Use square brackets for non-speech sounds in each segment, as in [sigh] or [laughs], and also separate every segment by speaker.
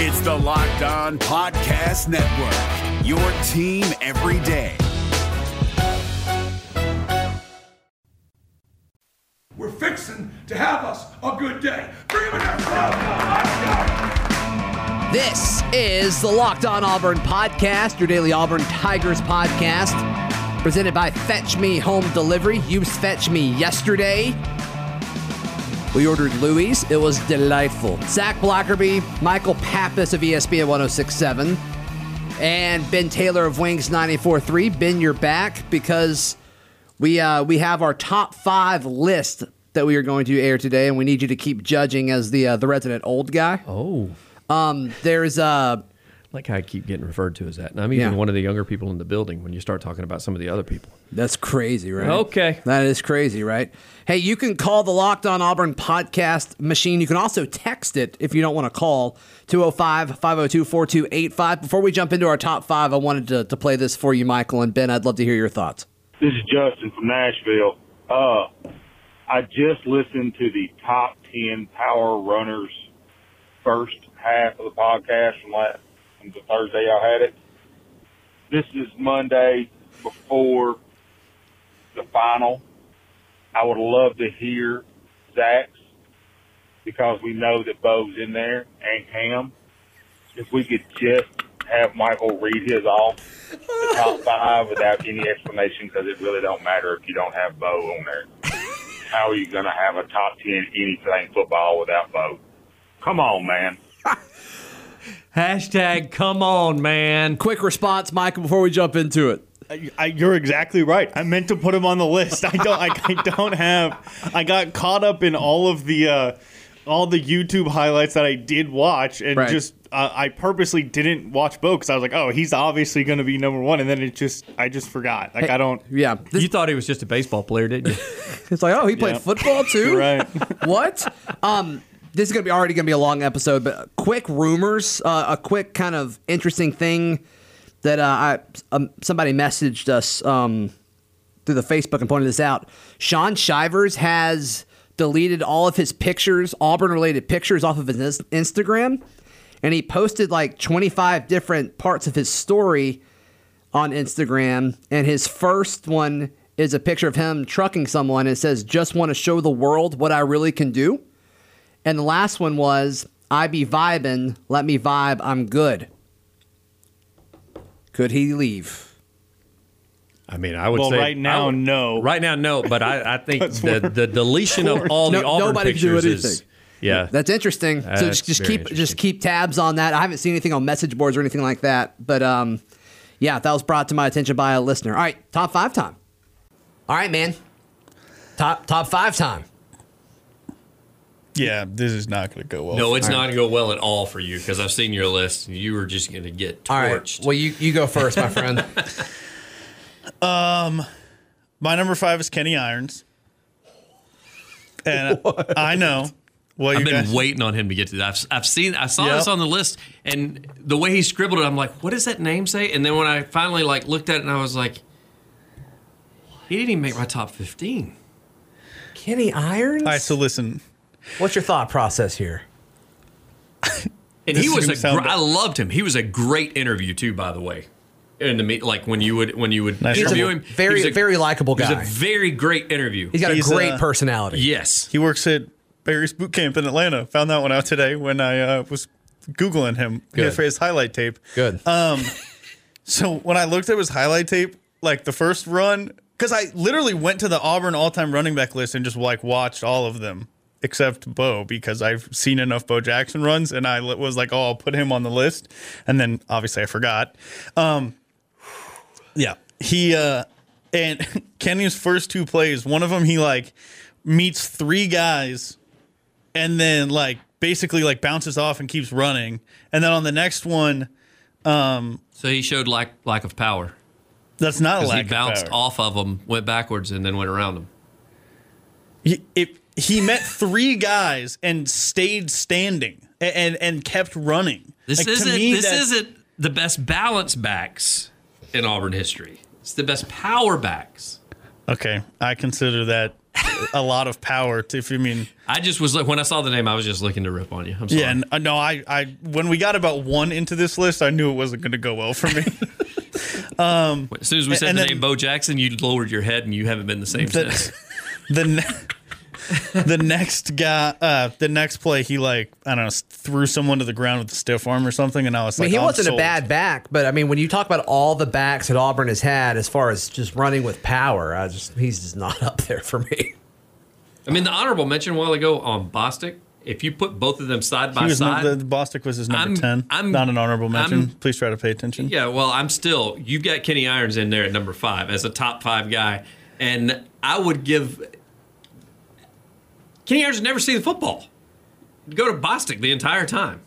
Speaker 1: It's the Locked On Podcast Network, your team every day.
Speaker 2: We're fixing to have us a good day. Bring him in there. Let's go.
Speaker 3: This is the Locked On Auburn podcast, your daily Auburn Tigers podcast, presented by Fetch Me Home Delivery. Used Fetch Me yesterday. We ordered Louis. It was delightful. Zac Blackerby, Michael Pappas of ESPN 1067, and Ben Taylor of Wings 94.3. Ben, you're back because we uh, we have our top five list that we are going to air today, and we need you to keep judging as the uh, the resident old guy.
Speaker 4: Oh,
Speaker 3: Um, there's uh,
Speaker 4: like how I keep getting referred to as that. And I'm even
Speaker 3: Yeah.
Speaker 4: one of the younger people in the building when you start talking about some of the other people.
Speaker 3: That's crazy, right?
Speaker 4: Okay.
Speaker 3: That is crazy, right? Hey, you can call the Locked On Auburn podcast machine. You can also text it if you don't want to call 205 502 4285. Before we jump into our top five, I wanted to, to play this for you, Michael and Ben. I'd love to hear your thoughts.
Speaker 5: This is Justin from Nashville. Uh, I just listened to the top 10 power runners first half of the podcast from last the Thursday I had it. This is Monday before the final. I would love to hear Zac's because we know that Bo's in there and Cam. If we could just have Michael read his off the top [laughs] five without any explanation because it really don't matter if you don't have Bo on there. How are you going to have a top 10 anything football without Bo? Come on, man. [laughs]
Speaker 4: Hashtag come on, man.
Speaker 3: Quick response, Michael, before we jump into it.
Speaker 6: I, I, you're exactly right. I meant to put him on the list. I don't. I, I don't have. I got caught up in all of the uh, all the YouTube highlights that I did watch, and
Speaker 3: Right.
Speaker 6: just uh, I purposely didn't watch Bo because I was like, oh, he's obviously going to be number one, and then it just I just forgot. Like I don't.
Speaker 3: Yeah. This,
Speaker 4: You thought he was just a baseball player, didn't you? [laughs]
Speaker 3: it's like, oh, he played
Speaker 6: Yeah.
Speaker 3: football too? [laughs]
Speaker 6: Right.
Speaker 3: what? Um, this is gonna be already gonna be a long episode, but quick rumors, uh, a quick kind of interesting thing that uh, I um, somebody messaged us um, through the Facebook and pointed this out. Shaun Shivers has deleted all of his pictures, Auburn related pictures, off of his Instagram, and he posted like 25 different parts of his story on Instagram, and his first one is a picture of him trucking someone. And says, "Just want to show the world what I really can do." And the last one was, "I be vibing, let me vibe, I'm good." Could he leave?
Speaker 4: I mean, I would say.
Speaker 6: Well,
Speaker 4: say
Speaker 6: right now,
Speaker 4: would-
Speaker 6: no.
Speaker 4: Right now, no. But I, I think [laughs] the, the deletion of [laughs] all the Auburn
Speaker 3: nobody can do
Speaker 4: pictures is yeah.
Speaker 3: That's interesting. so
Speaker 4: That's
Speaker 3: just, just keep just keep tabs on that. I haven't seen anything on message boards or anything like that, but um, yeah, that was brought to my attention by a listener. All right, top five time. All right, man. Top top five time.
Speaker 6: Yeah, this is not going to go well.
Speaker 7: No, it's not going to go well at all for you because I've seen your list. and You were just going to get torched.
Speaker 3: All right. Well, you you go first, my friend. [laughs]
Speaker 6: um, My number five is Kenny Irons, and I know. Well,
Speaker 7: I've
Speaker 6: you
Speaker 7: been
Speaker 6: guys,
Speaker 7: waiting on him to get to that. I've, I've seen, I saw
Speaker 6: Yep.
Speaker 7: this on the list, and the way he scribbled it, I'm like, what does that name say? And then when I finally like looked at it, and I was like, he didn't even make my top 15.
Speaker 3: Kenny Irons.
Speaker 6: All right, so listen.
Speaker 3: What's your thought process here?
Speaker 7: And
Speaker 6: This
Speaker 7: he was
Speaker 6: gonna
Speaker 7: a,
Speaker 6: sound
Speaker 7: gr- I loved him. He was a great interview too, by the way. And to me, like when you would when you would
Speaker 6: Nice
Speaker 7: interview him,
Speaker 3: Very
Speaker 7: a-
Speaker 3: very likable
Speaker 7: He was
Speaker 3: guy.
Speaker 7: a very great interview.
Speaker 3: He's got
Speaker 6: He's,
Speaker 3: a great
Speaker 6: uh,
Speaker 3: personality.
Speaker 7: yes,
Speaker 6: He works at Barry's Boot Camp in Atlanta. Found that one out today when I uh, was googling him
Speaker 3: Good.
Speaker 6: for his highlight tape.
Speaker 3: Good.
Speaker 6: So when I looked at his highlight tape, like the first run, because I literally went to the Auburn all-time running back list and just like watched all of them except Bo because I've seen enough Bo Jackson runs, and I was like, oh, I'll put him on the list, and then obviously I forgot. Um, yeah, he uh, and [laughs] Kenny's first two plays, one of them he like meets three guys, and then like basically like bounces off and keeps running, and then on the next one.
Speaker 7: so he showed lack lack of power
Speaker 6: That's not a lack
Speaker 7: he
Speaker 6: of
Speaker 7: bounced
Speaker 6: power.
Speaker 7: off of them, went backwards, and then went around them.
Speaker 6: he, it, he met three guys and stayed standing and and, and kept running.
Speaker 7: This
Speaker 6: Like,
Speaker 7: isn't
Speaker 6: me,
Speaker 7: this isn't the best balance backs in Auburn history. It's the best power backs.
Speaker 6: okay. I consider that a lot of power. To, if you mean,
Speaker 7: I just was like when I saw the name, I was just looking to rip on you. I'm sorry.
Speaker 6: yeah, and, uh, no, I, I when we got about one into this list, I knew it wasn't going to go well for me. [laughs]
Speaker 7: um, as soon as we said the
Speaker 6: then-
Speaker 7: name Bo Jackson, you lowered your head and you haven't been the same
Speaker 6: the,
Speaker 7: since. [laughs]
Speaker 6: the the next guy, uh, the next play, he like I don't know, threw someone to the ground with a stiff arm or something, and I was
Speaker 3: I
Speaker 6: like,
Speaker 3: mean, he
Speaker 6: I'm
Speaker 3: wasn't
Speaker 6: sold.
Speaker 3: a bad back, but I mean, when you talk about all the backs that Auburn has had as far as just running with power, I just he's just not [laughs] up there for me.
Speaker 7: I mean, the honorable mention a while ago on Bostic. If you put both of them side by
Speaker 6: was
Speaker 7: side,
Speaker 6: not, the Bostic was his number
Speaker 7: I'm-
Speaker 6: ten.
Speaker 7: I'm-
Speaker 6: not an honorable mention.
Speaker 7: I'm-
Speaker 6: Please try to pay attention.
Speaker 7: Yeah, well, I'm still. You've got Kenny Irons in there at number five as a top five guy, and I would give Kenny Irons never see the football. Go to Bostic the entire time.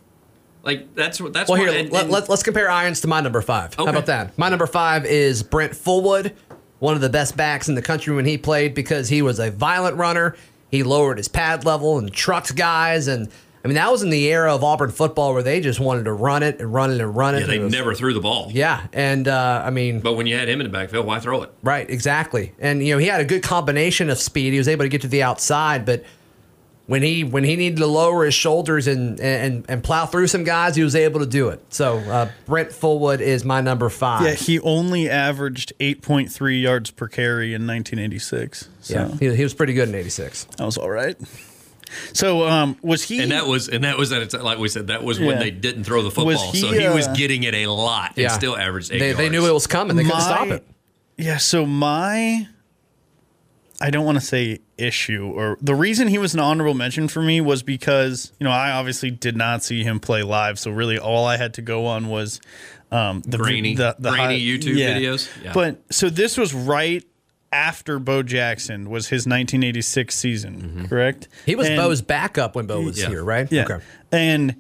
Speaker 7: Like that's what that's
Speaker 3: Well,
Speaker 7: why-
Speaker 3: here
Speaker 7: and- and-
Speaker 3: let, us compare irons to my number five. How about that? My number five is Brent Fullwood, one of the best backs in the country when he played because he was a violent runner. He lowered his pad level and trucked guys, and I mean that was in the era of Auburn football where they just wanted to run it and run it and run it.
Speaker 7: yeah, they
Speaker 3: It was-
Speaker 7: never threw the ball.
Speaker 3: Yeah, and uh, I mean,
Speaker 7: But when you had him in the backfield, why throw it?
Speaker 3: Right, exactly. And you know, he had a good combination of speed. He was able to get to the outside, but when he when he needed to lower his shoulders and and and plow through some guys, he was able to do it. So uh, Brent Fullwood is my number five.
Speaker 6: Yeah, he only averaged 8.3 yards per carry in 1986. So
Speaker 3: yeah, he, he was pretty good in '86.
Speaker 6: that was all right. So um, was he?
Speaker 7: And that was and that was at a like we said that was
Speaker 6: Yeah.
Speaker 7: when they didn't throw the football,
Speaker 6: he,
Speaker 7: so he was
Speaker 6: uh,
Speaker 7: getting it a lot and
Speaker 3: Yeah,
Speaker 7: still averaged eight.
Speaker 3: They, they knew it was coming. They couldn't stop it.
Speaker 6: Yeah, so my I don't want to say issue or the reason he was an honorable mention for me was because, you know, I obviously did not see him play live, so really all I had to go on was um the
Speaker 7: Grainy- grainy YouTube videos? Yeah.
Speaker 6: But so this was right after Bo Jackson was his 1986 season, correct?
Speaker 3: He was
Speaker 6: And-
Speaker 3: Bo's backup when Bo was
Speaker 7: Yeah.
Speaker 3: here, right?
Speaker 6: yeah.
Speaker 3: Okay.
Speaker 6: And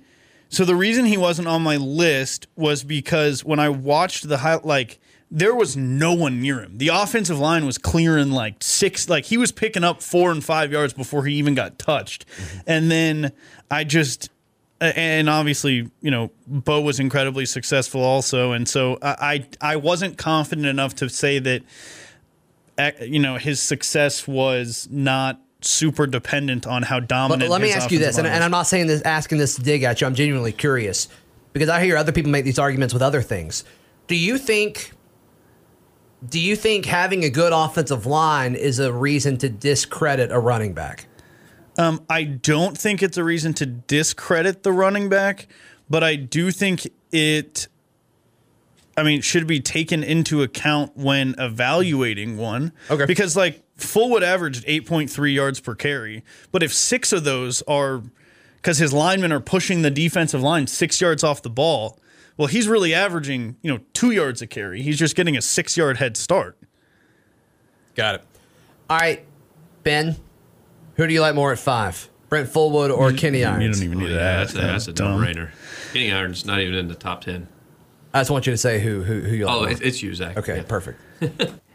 Speaker 6: so the reason he wasn't on my list was because when I watched the high, like there was no one near him. The offensive line was clearing like six, like he was picking up four and five yards before he even got touched. And then I just, and obviously, you know, Bo was incredibly successful also. And so I, I, wasn't confident enough to say that, eh, you know, his success was not super dependent on how
Speaker 3: But
Speaker 6: dominant.
Speaker 3: let me ask you this, and, and. I'm not saying this, asking this to dig at you. I'm genuinely curious because I hear other people make these arguments with other things. Do you think? Do you think having a good offensive line is a reason to discredit a running back?
Speaker 6: Um, I don't think it's a reason to discredit the running back, but I do think it. I mean, should be taken into account when evaluating one.
Speaker 3: Okay.
Speaker 6: Because like Fullwood averaged eight point three yards per carry, but if six of those are because his linemen are pushing the defensive line six yards off the ball, well, he's really averaging you know two yards a carry. He's just getting a six yard head start.
Speaker 3: Got it. All right, Ben, who do you like more at five? Brent Fullwood or Kenny Irons?
Speaker 6: You don't even
Speaker 7: Oh,
Speaker 6: need
Speaker 7: yeah,
Speaker 6: to
Speaker 7: that's
Speaker 6: ask.
Speaker 7: a,
Speaker 6: that.
Speaker 7: that's a
Speaker 6: Dumb.
Speaker 7: no-brainer. Kenny Irons not even in the top ten.
Speaker 3: I just want you to say who who, who you like.
Speaker 7: Oh,
Speaker 3: more.
Speaker 7: it's you, Zac.
Speaker 3: okay,
Speaker 7: Yeah.
Speaker 3: perfect. [laughs]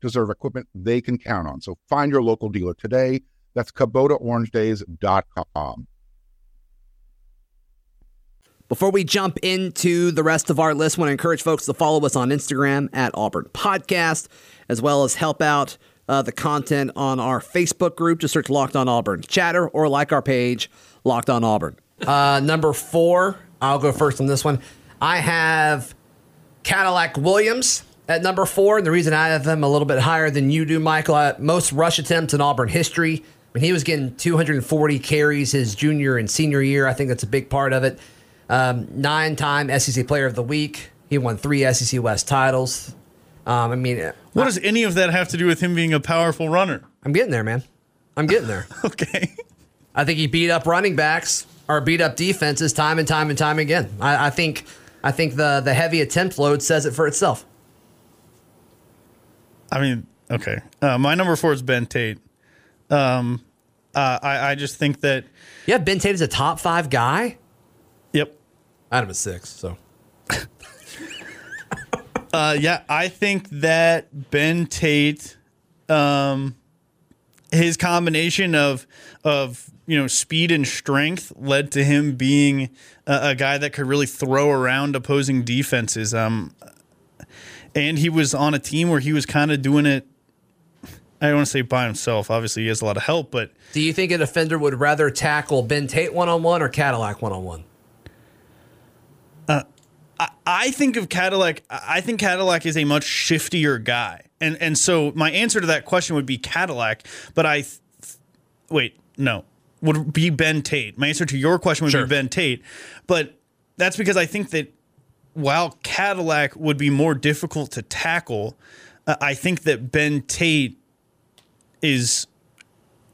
Speaker 8: deserve equipment they can count on. So find your local dealer today. That's KubotaOrangeDays.com.
Speaker 9: Before we jump into the rest of our list, I want to encourage folks to follow us on Instagram at Auburn Podcast, as well as help out uh, the content on our Facebook group. Just search Locked On Auburn Chatter or like our page, Locked On Auburn.
Speaker 3: Uh, number four, I'll go first on this one. I have Cadillac Williams at number four. And the reason I have them a little bit higher than you do, Michael, uh, most rush attempts in Auburn history. I mean, he was getting 240 carries his junior and senior year. I think that's a big part of it. Um, Nine time SEC Player of the Week. He won three SEC West titles. Um, I mean,
Speaker 6: What does any of that have to do with him being a powerful runner?
Speaker 3: I'm getting there, man. I'm getting there. [laughs]
Speaker 6: Okay.
Speaker 3: I think he beat up running backs or beat up defenses time and time and time again. I, I think I think the the heavy attempt load says it for itself.
Speaker 6: I mean, okay. Uh, my number four is Ben Tate. Um, Uh, I, I just think that.
Speaker 3: Yeah, Ben Tate is a top five guy.
Speaker 6: Yep.
Speaker 3: I had him at six. So [laughs]
Speaker 6: Uh, yeah, I think that Ben Tate, um, his combination of of you know speed and strength led to him being a, a guy that could really throw around opposing defenses. Um, and he was on a team where he was kind of doing it. I don't want to say by himself. Obviously, he has a lot of help, but
Speaker 3: do you think a defender would rather tackle Ben Tate one on one or Cadillac one on one?
Speaker 6: I think of Cadillac. I think Cadillac is a much shiftier guy, and and so my answer to that question would be Cadillac. But I, th- wait, no, would be Ben Tate. My answer to your question would
Speaker 3: Sure.
Speaker 6: be Ben Tate, but that's because I think that while Cadillac would be more difficult to tackle, uh, I think that Ben Tate is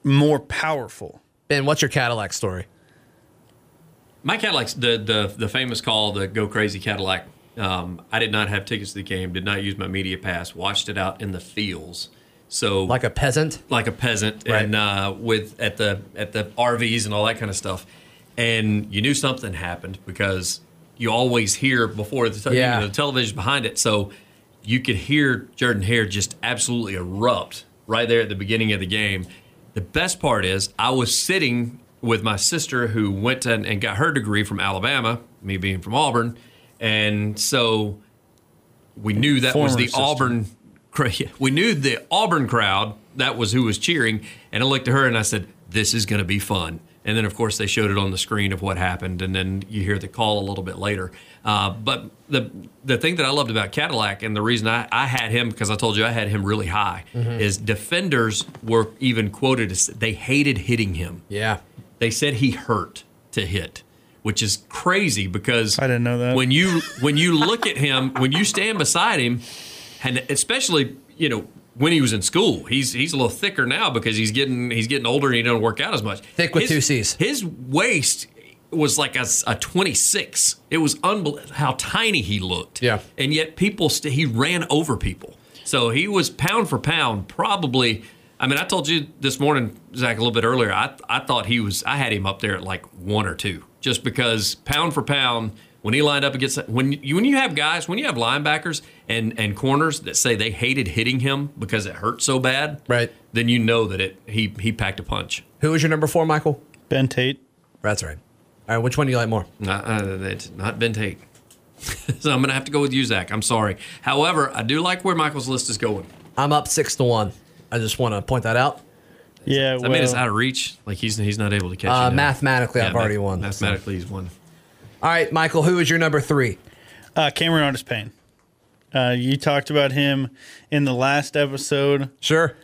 Speaker 6: more powerful.
Speaker 3: Ben, what's your Cadillac story?
Speaker 7: My Cadillac's the the the famous call, the Go Crazy Cadillac. Um, I did not have tickets to the game. Did not use my media pass. Watched it out in the fields. So
Speaker 3: Like a peasant?
Speaker 7: like a peasant,
Speaker 3: Right.
Speaker 7: and uh, with at the at the RVs and all that kind of stuff. And you knew something happened because you always hear before the, te-
Speaker 3: Yeah.
Speaker 7: you know, the television's behind it, so you could hear Jordan Hare just absolutely erupt right there at the beginning of the game. The best part is I was sitting with my sister who went to, and got her degree from Alabama, me being from Auburn, and so we knew that was the
Speaker 6: sister.
Speaker 7: Auburn. [laughs] We knew the Auburn crowd. That was who was cheering, and I looked at her and I said, "This is going to be fun." And then, of course, they showed it on the screen of what happened, and then you hear the call a little bit later. Uh, but the the thing that I loved about Cadillac, and the reason I, I had him because I told you I had him really high, is defenders were even quoted as they hated hitting him
Speaker 3: Yeah.
Speaker 7: they said he hurt to hit, which is crazy because
Speaker 6: I didn't know that.
Speaker 7: When you when you look at him, when you stand beside him, and especially you know when he was in school, he's he's a little thicker now because he's getting he's getting older and he doesn't work out as much.
Speaker 3: Thick with
Speaker 7: His-
Speaker 3: two Cs.
Speaker 7: His waist was like a, a 26. It was unbelievable how tiny he looked.
Speaker 3: Yeah.
Speaker 7: And yet people st- he ran over people. So he was pound for pound probably I mean I told you this morning Zac a little bit earlier I I thought he was I had him up there at like 1 or 2 just because pound for pound when he lined up against when you when you have guys when you have linebackers and and corners that say they hated hitting him because it hurt so bad
Speaker 3: Right.
Speaker 7: then you know that it he he packed a punch.
Speaker 3: Who was your number four, Michael?
Speaker 6: Ben Tate.
Speaker 3: That's right. All right, which one do you like more?
Speaker 7: Not, uh, it's not Ben Tate. [laughs] so I'm going to have to go with you, Zac. I'm sorry. However, I do like where Michael's list is going.
Speaker 3: I'm up six to one. I just want to point that out.
Speaker 6: Yeah,
Speaker 7: Does that mean it's out of reach? Like he's he's not able to catch
Speaker 3: Uh,
Speaker 7: you now?
Speaker 3: mathematically, I've
Speaker 7: math-
Speaker 3: already won, so.
Speaker 7: Mathematically, he's won.
Speaker 3: All right, Michael, who is your number three?
Speaker 6: Uh, Cameron Artis Payne. Uh, you talked about him in the last episode.
Speaker 3: Sure.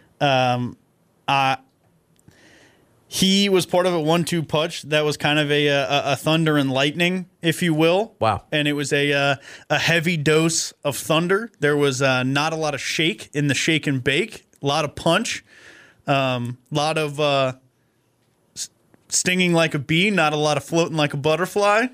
Speaker 6: He was part of a one-two punch that was kind of a, a, a thunder and lightning, if you will.
Speaker 3: Wow.
Speaker 6: And it was a uh, a heavy dose of thunder. There was uh, not a lot of shake in the shake and bake. A lot of punch. A um, lot of uh, stinging like a bee. Not a lot of floating like a butterfly.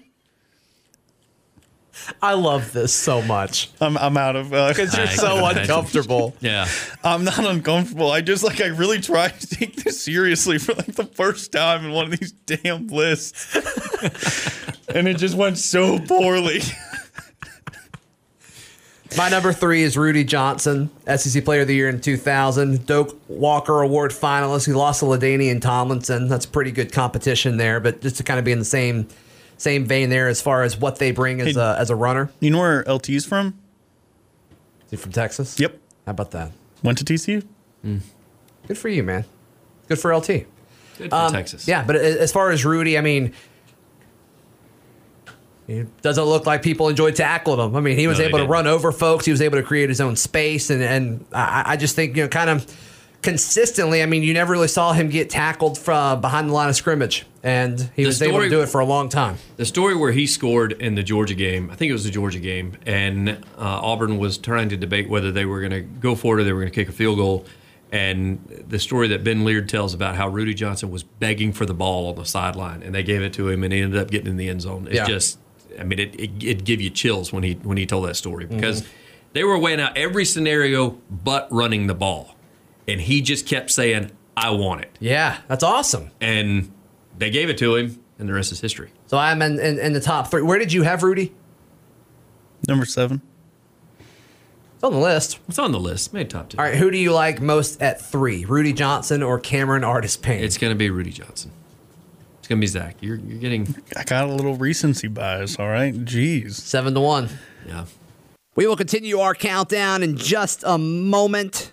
Speaker 3: I love this so much
Speaker 6: I'm, I'm out of uh,
Speaker 3: because you're
Speaker 7: I
Speaker 3: so uncomfortable.
Speaker 7: Yeah.
Speaker 6: I'm not uncomfortable. I just like I really tried to take this seriously for like the first time in one of these damn lists. and it just went so poorly.
Speaker 3: My number three is Rudi Johnson, SEC Player of the Year in 2000, Doak Walker Award finalist. He lost to LaDainian and Tomlinson. That's pretty good competition there, but just to kind of be in the same same vein there as far as what they bring as
Speaker 6: Hey.
Speaker 3: a as a runner.
Speaker 6: You know where LT's from?
Speaker 3: Is he from Texas?
Speaker 6: Yep.
Speaker 3: How about that?
Speaker 6: Went to TCU.
Speaker 3: Good for you, man. Good for LT.
Speaker 7: Good for
Speaker 3: Um,
Speaker 7: Texas.
Speaker 3: Yeah, but as far as Rudi, I mean, it doesn't look like people enjoyed tackling him. I mean, he was
Speaker 7: No,
Speaker 3: able to run over folks. He was able to create his own space, and and I, I just think you know, kind of consistently. I mean, you never really saw him get tackled from behind the line of scrimmage, and he
Speaker 7: The
Speaker 3: was able to do it for a long time.
Speaker 7: The story where he scored in the Georgia game, I think it was the Georgia game, and uh, Auburn was trying to debate whether they were going to go for it or they were going to kick a field goal. And the story that Ben Leard tells about how Rudi Johnson was begging for the ball on the sideline, and they gave it to him, and he ended up getting in the end zone. It's
Speaker 3: Yeah.
Speaker 7: just, I mean, it, it it'd give you chills when he when he told that story because they were weighing out every scenario but running the ball, and he just kept saying, I want it.
Speaker 3: Yeah, that's awesome.
Speaker 7: And they gave it to him, and the rest is history.
Speaker 3: So I'm in, in, in the top three. Where did you have Rudi?
Speaker 6: Number seven.
Speaker 3: It's on the list.
Speaker 7: It's on the list. Made top ten.
Speaker 3: All right, who do you like most at three? Rudi Johnson or Cameron Artis Payne?
Speaker 7: It's going to be Rudi Johnson. It's going to be Zac. You're, you're getting,
Speaker 6: I got a little recency bias. All right. Jeez.
Speaker 3: seven to one.
Speaker 7: yeah.
Speaker 10: We will continue our countdown in just a moment,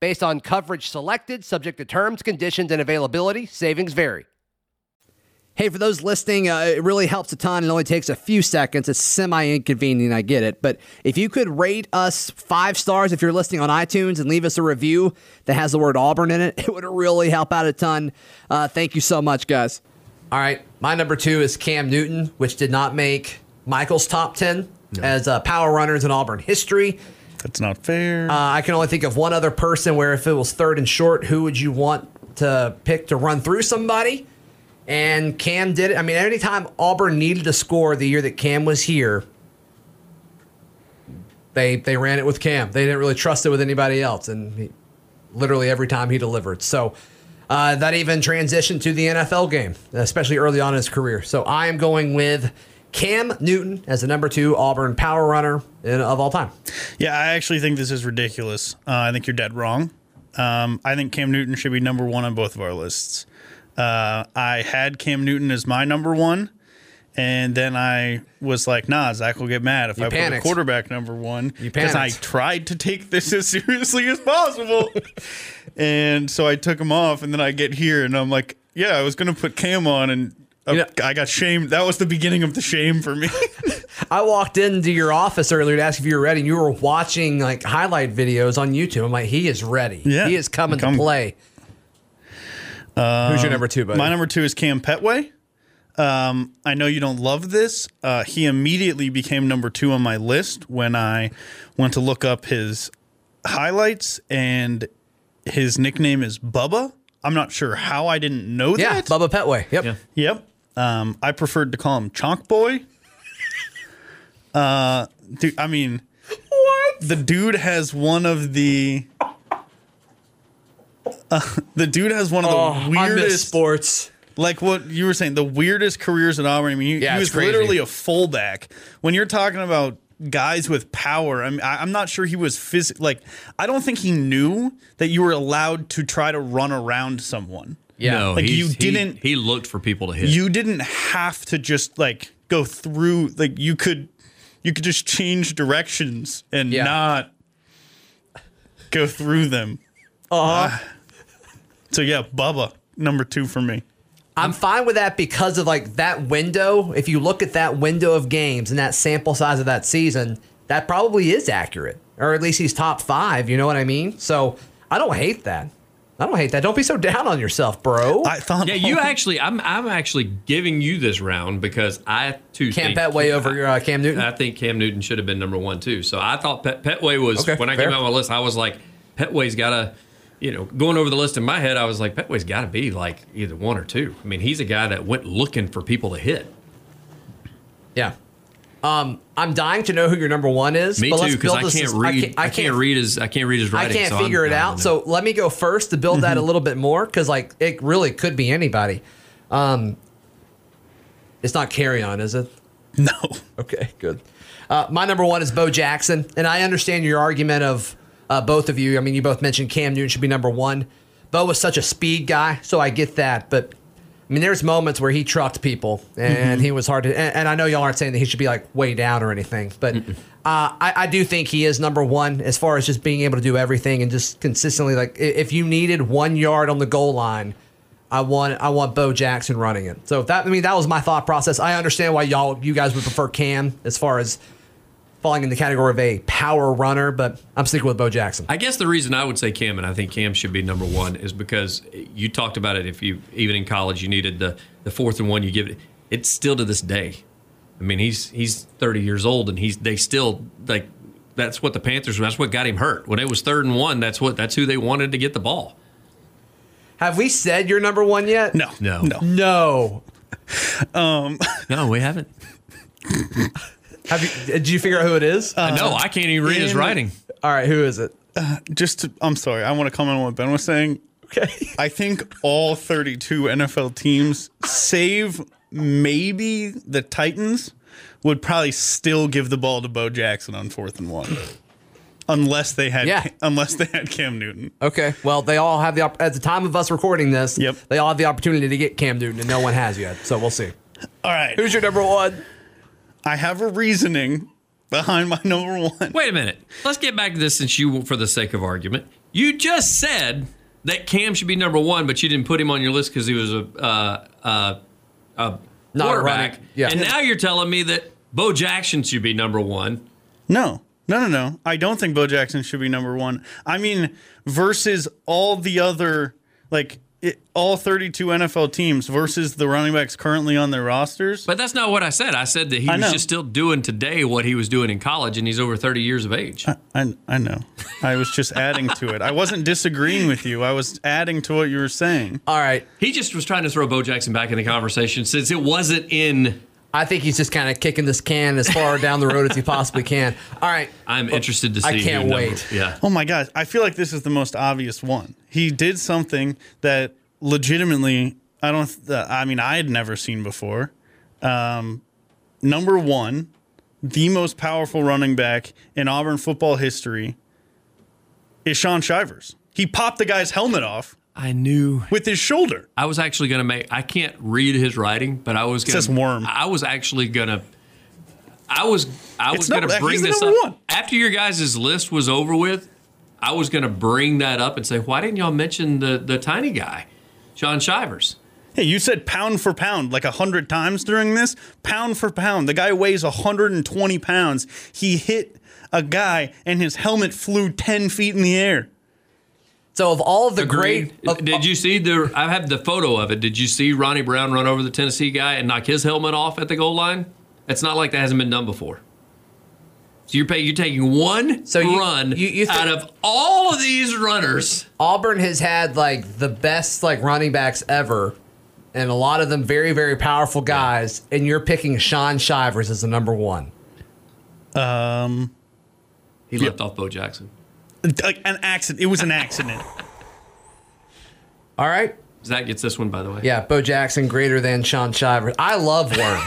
Speaker 11: Based on coverage selected, subject to terms, conditions, and availability, savings vary.
Speaker 10: Hey, for those listening, uh, it really helps a ton. It only takes a few seconds. It's semi inconvenient, I get it. But if you could rate us five stars if you're listening on iTunes and leave us a review that has the word Auburn in it, [laughs] it would really help out a ton. Uh, thank you so much, guys.
Speaker 3: All right, my number two is Cam Newton, which did not make Michael's top 10 as uh, power runners in Auburn history.
Speaker 6: That's not fair.
Speaker 3: Uh, I can only think of one other person where if it was third and short, who would you want to pick to run through somebody? And Cam did it. I mean, anytime Auburn needed to score the year that Cam was here, they they ran it with Cam. They didn't really trust it with anybody else, and he, literally every time he delivered. So uh, that even transitioned to the NFL game, especially early on in his career. So I am going with Cam Newton as the number two Auburn power runner in, of all time.
Speaker 6: Yeah, I actually think this is ridiculous. Uh, I think you're dead wrong. Um, I think Cam Newton should be number one on both of our lists. Uh, I had Cam Newton as my number one, and then I was like, "Nah, Zac will get mad if
Speaker 3: You
Speaker 6: I put a quarterback number one."
Speaker 3: You
Speaker 6: because I tried to take this [laughs] as seriously as possible, [laughs] and so I took him off, and then I get here, and I'm like, "Yeah, I was gonna put Cam on," and.
Speaker 3: You know-
Speaker 6: I got shamed. That was the beginning of the shame for me. [laughs]
Speaker 3: I walked into your office earlier to ask if you were ready, and you were watching like highlight videos on YouTube. I'm like, he is ready.
Speaker 6: Yeah.
Speaker 3: he is coming
Speaker 6: Come-
Speaker 3: to play. Who's your number two, buddy?
Speaker 6: My number two is Kam Pettway. Um, I know you don't love this. Uh, he immediately became number two on my list when I went to look up his highlights, and his nickname is Bubba. I'm not sure how I didn't know
Speaker 3: yeah,
Speaker 6: that.
Speaker 3: Bubba Pettway. Yep.
Speaker 7: Yeah.
Speaker 6: Yep. Um, I preferred to call him Chonk Boy. Uh, dude, I mean, what? The dude has one of the. Uh, the dude has one of the
Speaker 3: Oh,
Speaker 6: weirdest
Speaker 3: sports.
Speaker 6: like what you were saying, the weirdest careers at Auburn. I mean, he,
Speaker 3: Yeah,
Speaker 6: he was
Speaker 3: crazy.
Speaker 6: literally a fullback. When you're talking about guys with power, I mean, I, I'm not sure he was phys- like. I don't think he knew that you were allowed to try to run around someone.
Speaker 3: Yeah.
Speaker 7: No,
Speaker 6: Like, you didn't-
Speaker 7: He, looked for people to hit.
Speaker 6: You didn't have to just like go through. Like you could, you could just change directions and
Speaker 3: Yeah.
Speaker 6: not go through them. Uh-huh. So yeah, Bubba number two for me.
Speaker 3: I'm fine with that because of like that window. If you look at that window of games and that sample size of that season, that probably is accurate, or at least he's top five. You know what I mean? So I don't hate that. I don't hate that. Don't be so down on yourself, bro.
Speaker 6: I thought.
Speaker 7: yeah, you actually. I'm. I'm actually giving you this round because I too
Speaker 3: Cam
Speaker 7: think
Speaker 3: Pettway over uh, Cam Newton.
Speaker 7: I think Cam Newton should have been number one too. So I thought Pet, Pettway was
Speaker 3: Okay,
Speaker 7: when I
Speaker 3: fair.
Speaker 7: came out my list. I was like, Pettway's got to, you know, going over the list in my head. I was like, Pettway's got to be like either one or two. I mean, he's a guy that went looking for people to hit.
Speaker 3: Yeah. Um, I'm dying to know who your number one is.
Speaker 7: Me
Speaker 3: but let's
Speaker 7: too, because I
Speaker 3: this
Speaker 7: can't
Speaker 3: as-
Speaker 7: read. I can't, read his. I can't read his writing.
Speaker 3: I can't
Speaker 7: so I'm
Speaker 3: figure it out. So let me go first to build that a [laughs] little bit more because like it really could be anybody. Um, it's not carry on, is it?
Speaker 6: no. [laughs]
Speaker 3: Okay, good. Uh, my number one is Bo Jackson, and I understand your argument of uh, both of you. I mean, you both mentioned Cam Newton should be number one. Bo was such a speed guy, so I get that. But I mean, there's moments where he trucked people, and he was hard to. And, and I know y'all aren't saying that he should be like way down or anything, but uh, I, I do think he is number one as far as just being able to do everything and just consistently. Like, if you needed one yard on the goal line. I want I want Bo Jackson running it. So that I mean that was my thought process. I understand why y'all you guys would prefer Cam as far as falling in the category of a power runner, but I'm sticking with Bo Jackson.
Speaker 7: I guess the reason I would say Cam and I think Cam should be number one is because you talked about it. If you even in college you needed the the fourth and one, you give it. It's still to this day. I mean, he's he's 30 years old and he's they still like that's what the Panthers. That's what got him hurt when it was third and one. That's what that's who they wanted to get the ball.
Speaker 3: Have we said you're number one yet?
Speaker 6: No,
Speaker 7: No.
Speaker 6: no.
Speaker 3: No. [laughs]
Speaker 7: Um, no, we haven't. [laughs]
Speaker 3: Have you? Uh, did you figure out who it is?
Speaker 7: Uh, no, I can't even read his writing.
Speaker 3: All right, who is it?
Speaker 6: Uh, just, to, I'm sorry. I want to comment on what Ben was saying.
Speaker 3: Okay. [laughs]
Speaker 6: I think all 32 NFL teams, save maybe the Titans, would probably still give the ball to Bo Jackson on fourth and one, unless they had
Speaker 3: Yeah.
Speaker 6: unless they had Cam Newton.
Speaker 3: Okay. Well, they all have the op- at the time of us recording this.
Speaker 6: Yep.
Speaker 3: They all have the opportunity to get Cam Newton, and no one has yet. So we'll see.
Speaker 6: All right,
Speaker 3: Who's your number one?
Speaker 6: I have a reasoning behind my number one.
Speaker 7: Wait a minute. Let's get back to this since you, for the sake of argument, you just said that Cam should be number one, but you didn't put him on your list because he was a uh, uh, a
Speaker 3: Not
Speaker 7: quarterback.
Speaker 3: running- yeah.
Speaker 7: And now you're telling me that Bo Jackson should be number one.
Speaker 6: No, no, no, no. I don't think Bo Jackson should be number one. I mean, versus all the other, like, it, all 32 NFL teams versus the running backs currently on their rosters.
Speaker 7: But that's not what I said. I said that he
Speaker 6: I
Speaker 7: was
Speaker 6: know.
Speaker 7: just still doing today what he was doing in college, and he's over 30 years of age.
Speaker 6: I, I know. I was just adding to it. I wasn't disagreeing with you. I was adding to what you were saying.
Speaker 3: All right.
Speaker 7: He just was trying to throw Bo Jackson back in the conversation since it wasn't in.
Speaker 3: I think he's just kind of kicking this can as far down the road as he possibly can. All right.
Speaker 7: I'm interested to see.
Speaker 3: I can't
Speaker 7: number-
Speaker 3: wait.
Speaker 7: Yeah.
Speaker 6: Oh my gosh. I feel like this is the most obvious one. He did something that legitimately, I don't, uh, I mean, I had never seen before. Um, number one, the most powerful running back in Auburn football history is Shaun Shivers. He popped the guy's helmet off
Speaker 7: I knew.
Speaker 6: with his shoulder.
Speaker 7: I was actually going to make. I can't read his writing, but I was going
Speaker 6: says worm.
Speaker 7: I was actually going to. I was. I was going to bring this up
Speaker 6: one.
Speaker 7: after your guys' list was over with. I was going to bring that up and say, why didn't y'all mention the the tiny guy, Shaun Shivers?
Speaker 6: Hey, you said pound for pound like a hundred times during this. Pound for pound. The guy weighs 120 pounds. He hit a guy and his helmet flew 10 feet in the air.
Speaker 3: So of all of the
Speaker 7: Agreed.
Speaker 3: great, of-
Speaker 7: Did you see the? I have the photo of it. Did you see Ronnie Brown run over the Tennessee guy and knock his helmet off at the goal line? It's not like that hasn't been done before. So you're pay, you're taking one
Speaker 3: So you-
Speaker 7: run
Speaker 3: you- you think-
Speaker 7: out of all of these runners.
Speaker 3: Auburn has had like the best like running backs ever, and a lot of them very very powerful guys. And you're picking Shaun Shivers as the number one.
Speaker 7: Um, He left off Bo Jackson.
Speaker 6: Like an accident. It was an accident.
Speaker 3: All right.
Speaker 7: Zac gets this one, by the way.
Speaker 3: Yeah, Bo Jackson greater than Shaun Shivers. I love Worm.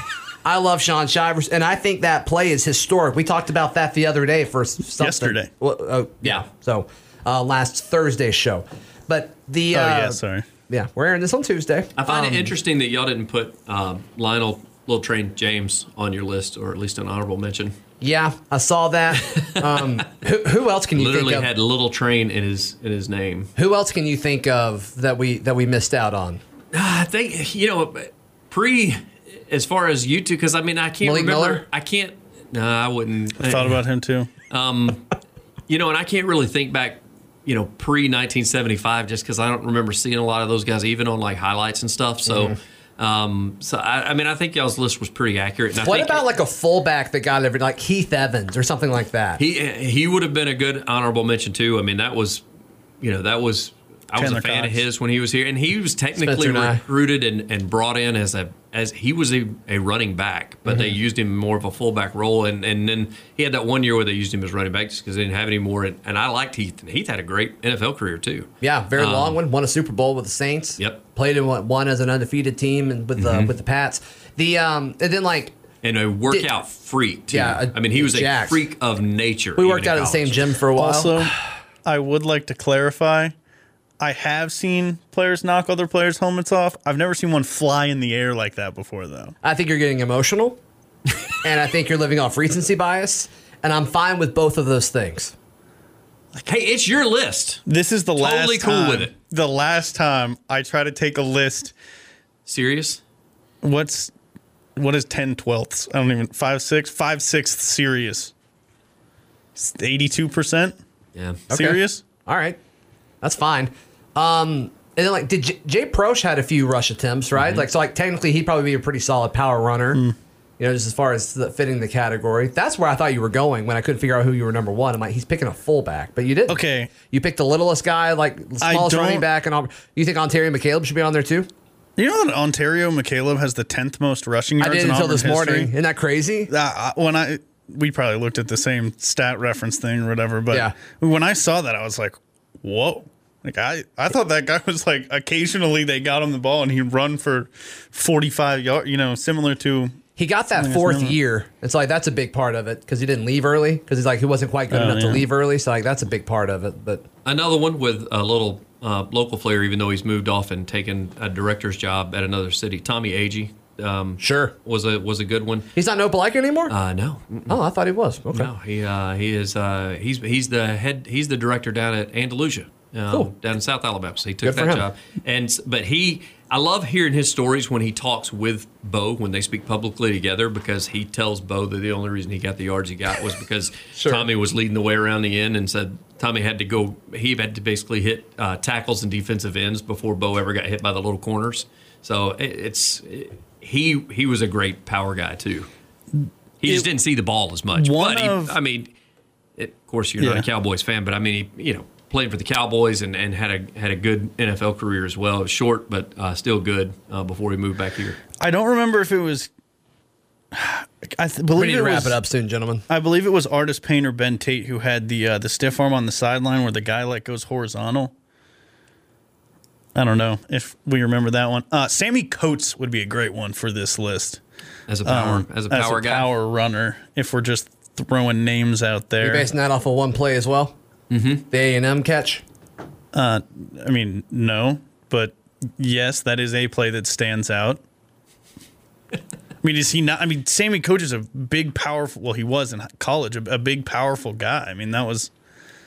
Speaker 3: I love Shaun Shivers, and I think that play is historic. We talked about that the other day for s- something.
Speaker 6: Yesterday.
Speaker 3: Well, uh, yeah. So uh, last Thursday's show, but the
Speaker 6: oh
Speaker 3: uh,
Speaker 6: yeah, sorry.
Speaker 3: yeah, we're airing this on Tuesday.
Speaker 7: I find
Speaker 3: Um,
Speaker 7: it interesting that y'all didn't put um, Lionel Little Train James on your list, or at least an honorable mention.
Speaker 3: Yeah, I saw that. [laughs] Um, who, who else can you
Speaker 7: Literally
Speaker 3: think of?
Speaker 7: had Little Train in his in his name.
Speaker 3: Who else can you think of that we that we missed out on?
Speaker 7: Uh, I think you know pre as far as you two because I mean I can't
Speaker 3: Malik
Speaker 7: remember.
Speaker 3: Miller?
Speaker 7: I can't. No, I wouldn't.
Speaker 6: I thought about him too.
Speaker 7: Um, you know, and I can't really think back. You know, pre 1975, just because I don't remember seeing a lot of those guys, even on like highlights and stuff. So, mm-hmm. Um, so I, I mean, I think y'all's list was pretty accurate. And I
Speaker 3: What
Speaker 7: think
Speaker 3: about like a fullback that got every like Heath Evans or something like that?
Speaker 7: he he would have been a good honorable mention too. I mean, that was, you know, that was I was
Speaker 6: Chandler
Speaker 7: a fan of his when he was here, and he was technically
Speaker 3: Spencer Nigh.
Speaker 7: recruited and, and brought in as a as he was a, a running back, but they
Speaker 3: Mm-hmm.
Speaker 7: used him more of a fullback role, and and then he had that one year where they used him as running back just because they didn't have any more. And, and I liked Heath. And Heath had a great NFL career too.
Speaker 3: yeah, very long one. Won a Super Bowl with the Saints.
Speaker 7: Um, Yep. Mm-hmm.
Speaker 3: Played in one, one as an undefeated team and with the with the Pats. The um and then like
Speaker 7: And a workout freak too.
Speaker 3: Yeah, a-
Speaker 7: I mean, he was a
Speaker 3: jacked.
Speaker 7: freak of nature.
Speaker 3: we
Speaker 7: even
Speaker 3: worked
Speaker 7: in
Speaker 3: out at the same
Speaker 7: college.
Speaker 3: gym for a while.
Speaker 6: Also, I would like to clarify. I have seen players knock other players' helmets off. I've never seen one fly in the air like that before, though.
Speaker 3: I think you're getting emotional, [laughs] and I think you're living off recency bias, and I'm fine with both of those things.
Speaker 7: Hey, it's your list.
Speaker 6: This is the
Speaker 7: Totally
Speaker 6: last
Speaker 7: cool
Speaker 6: time.
Speaker 7: with it.
Speaker 6: The last time I try to take a list.
Speaker 7: Serious?
Speaker 6: What's what is ten twelfths? I don't even five six five sixths serious. eighty-two percent
Speaker 7: Yeah.
Speaker 6: serious.
Speaker 3: All right, that's fine. Um, and then like, did J- Jay Prosch had a few rush attempts, right? Like, so like technically he'd probably be a pretty solid power runner. You know, just as far as the, fitting the category. That's where I thought you were going when I couldn't figure out who you were number one. I'm like, he's picking a fullback, but you didn't.
Speaker 6: Okay.
Speaker 3: You picked the littlest guy, like
Speaker 6: I
Speaker 3: smallest running back, and all. You think Onterio McCalebb should be on there too?
Speaker 6: You know that Onterio McCalebb has the tenth most rushing
Speaker 3: I
Speaker 6: yards
Speaker 3: did
Speaker 6: in
Speaker 3: until
Speaker 6: Auburn
Speaker 3: this morning. Isn't that crazy?
Speaker 6: Uh, when I we probably looked at the same stat reference thing or whatever, but
Speaker 3: Yeah.
Speaker 6: when I saw that, I was like, "Whoa!" Like I, I thought that guy was like occasionally they got him the ball and he'd run for forty five yards. You know, similar to
Speaker 3: He got that fourth year. It's like that's a big part of it because he didn't leave early because he's like he wasn't quite good
Speaker 6: Oh,
Speaker 3: enough to leave early. So like that's a big part of it. But
Speaker 7: Another one with a little uh, local flair, even though he's moved off and taken a director's job at another city. Tommy Agee, um,
Speaker 3: sure,
Speaker 7: was a was a good one.
Speaker 3: he's not no Opelika anymore.
Speaker 7: Uh, no,
Speaker 3: oh, I thought he was. Okay.
Speaker 7: no, he uh, he is uh, he's he's the head he's the director down at Andalusia, um,
Speaker 3: Cool.
Speaker 7: down in South Alabama. So he took
Speaker 3: Good
Speaker 7: that job, and but he I love hearing his stories when he talks with Bo when they speak publicly together because he tells Bo that the only reason he got the yards he got was because [laughs]
Speaker 3: Sure.
Speaker 7: Tommy was leading the way around the end and said Tommy had to go he had to basically hit uh, tackles and defensive ends before Bo ever got hit by the little corners. So it, it's he he was a great power guy too. He just didn't see the ball as much.
Speaker 6: One
Speaker 7: But he,
Speaker 6: of-
Speaker 7: I mean, it, of course, you're not a Cowboys fan, but I mean, he, you know, played for the Cowboys and, and had a had a good NFL career as well. It was short, but uh, still good uh, before he moved back here.
Speaker 6: I don't remember if it was. I th- believe
Speaker 3: We need
Speaker 6: it
Speaker 3: to wrap
Speaker 6: was,
Speaker 3: it up soon, gentlemen.
Speaker 6: I believe it was Artist painter Ben Tate who had the uh, the stiff arm on the sideline where the guy like goes horizontal. I don't know if we remember that one. Uh, Sammy Coates would be a great one for this list
Speaker 7: As a power
Speaker 6: Um,
Speaker 7: as a power guy,
Speaker 6: power runner. If we're just throwing names out there, You're
Speaker 3: basing that off of one play as well. Mm-hmm. The A and M catch.
Speaker 6: uh, I mean, no, but yes, that is a play that stands out. I mean, is he not? I mean, Sammy Coates is a big, powerful. Well, he was in college, a, a big, powerful guy. I mean, that was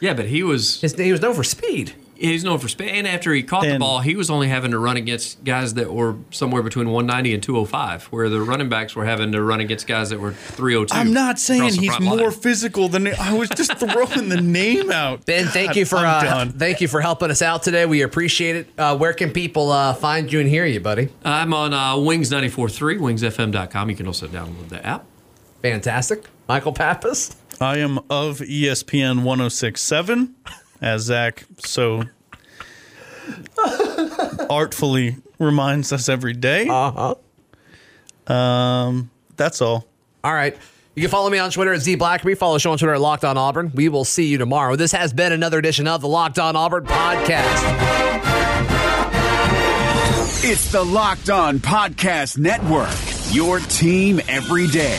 Speaker 7: yeah, but he was
Speaker 3: His, he was known for speed.
Speaker 7: He's known for speed. And after he caught the ball, he was only having to run against guys that were somewhere between 190 and 205, where the running backs were having to run against guys that were 302.
Speaker 6: I'm not saying he's more
Speaker 7: line.
Speaker 6: physical than I was just throwing the [laughs] name out.
Speaker 3: Ben, thank
Speaker 6: God,
Speaker 3: you for uh, [laughs] thank you for helping us out today. We appreciate it. Uh, where can people uh, find you and hear you, buddy?
Speaker 7: I'm on uh, Wings 94.3, wingsfm.com. You can also download the app.
Speaker 3: Fantastic, Michael Pappas.
Speaker 6: I am of ESPN 1067, as Zac so artfully reminds us every day.
Speaker 3: Uh huh.
Speaker 6: Um, that's all.
Speaker 3: All right. You can follow me on Twitter at Z Blackerby. Follow the show on Twitter at Locked On Auburn. We will see you tomorrow. This has been another edition of the Locked On Auburn podcast.
Speaker 1: It's the Locked On Podcast Network, your team every day.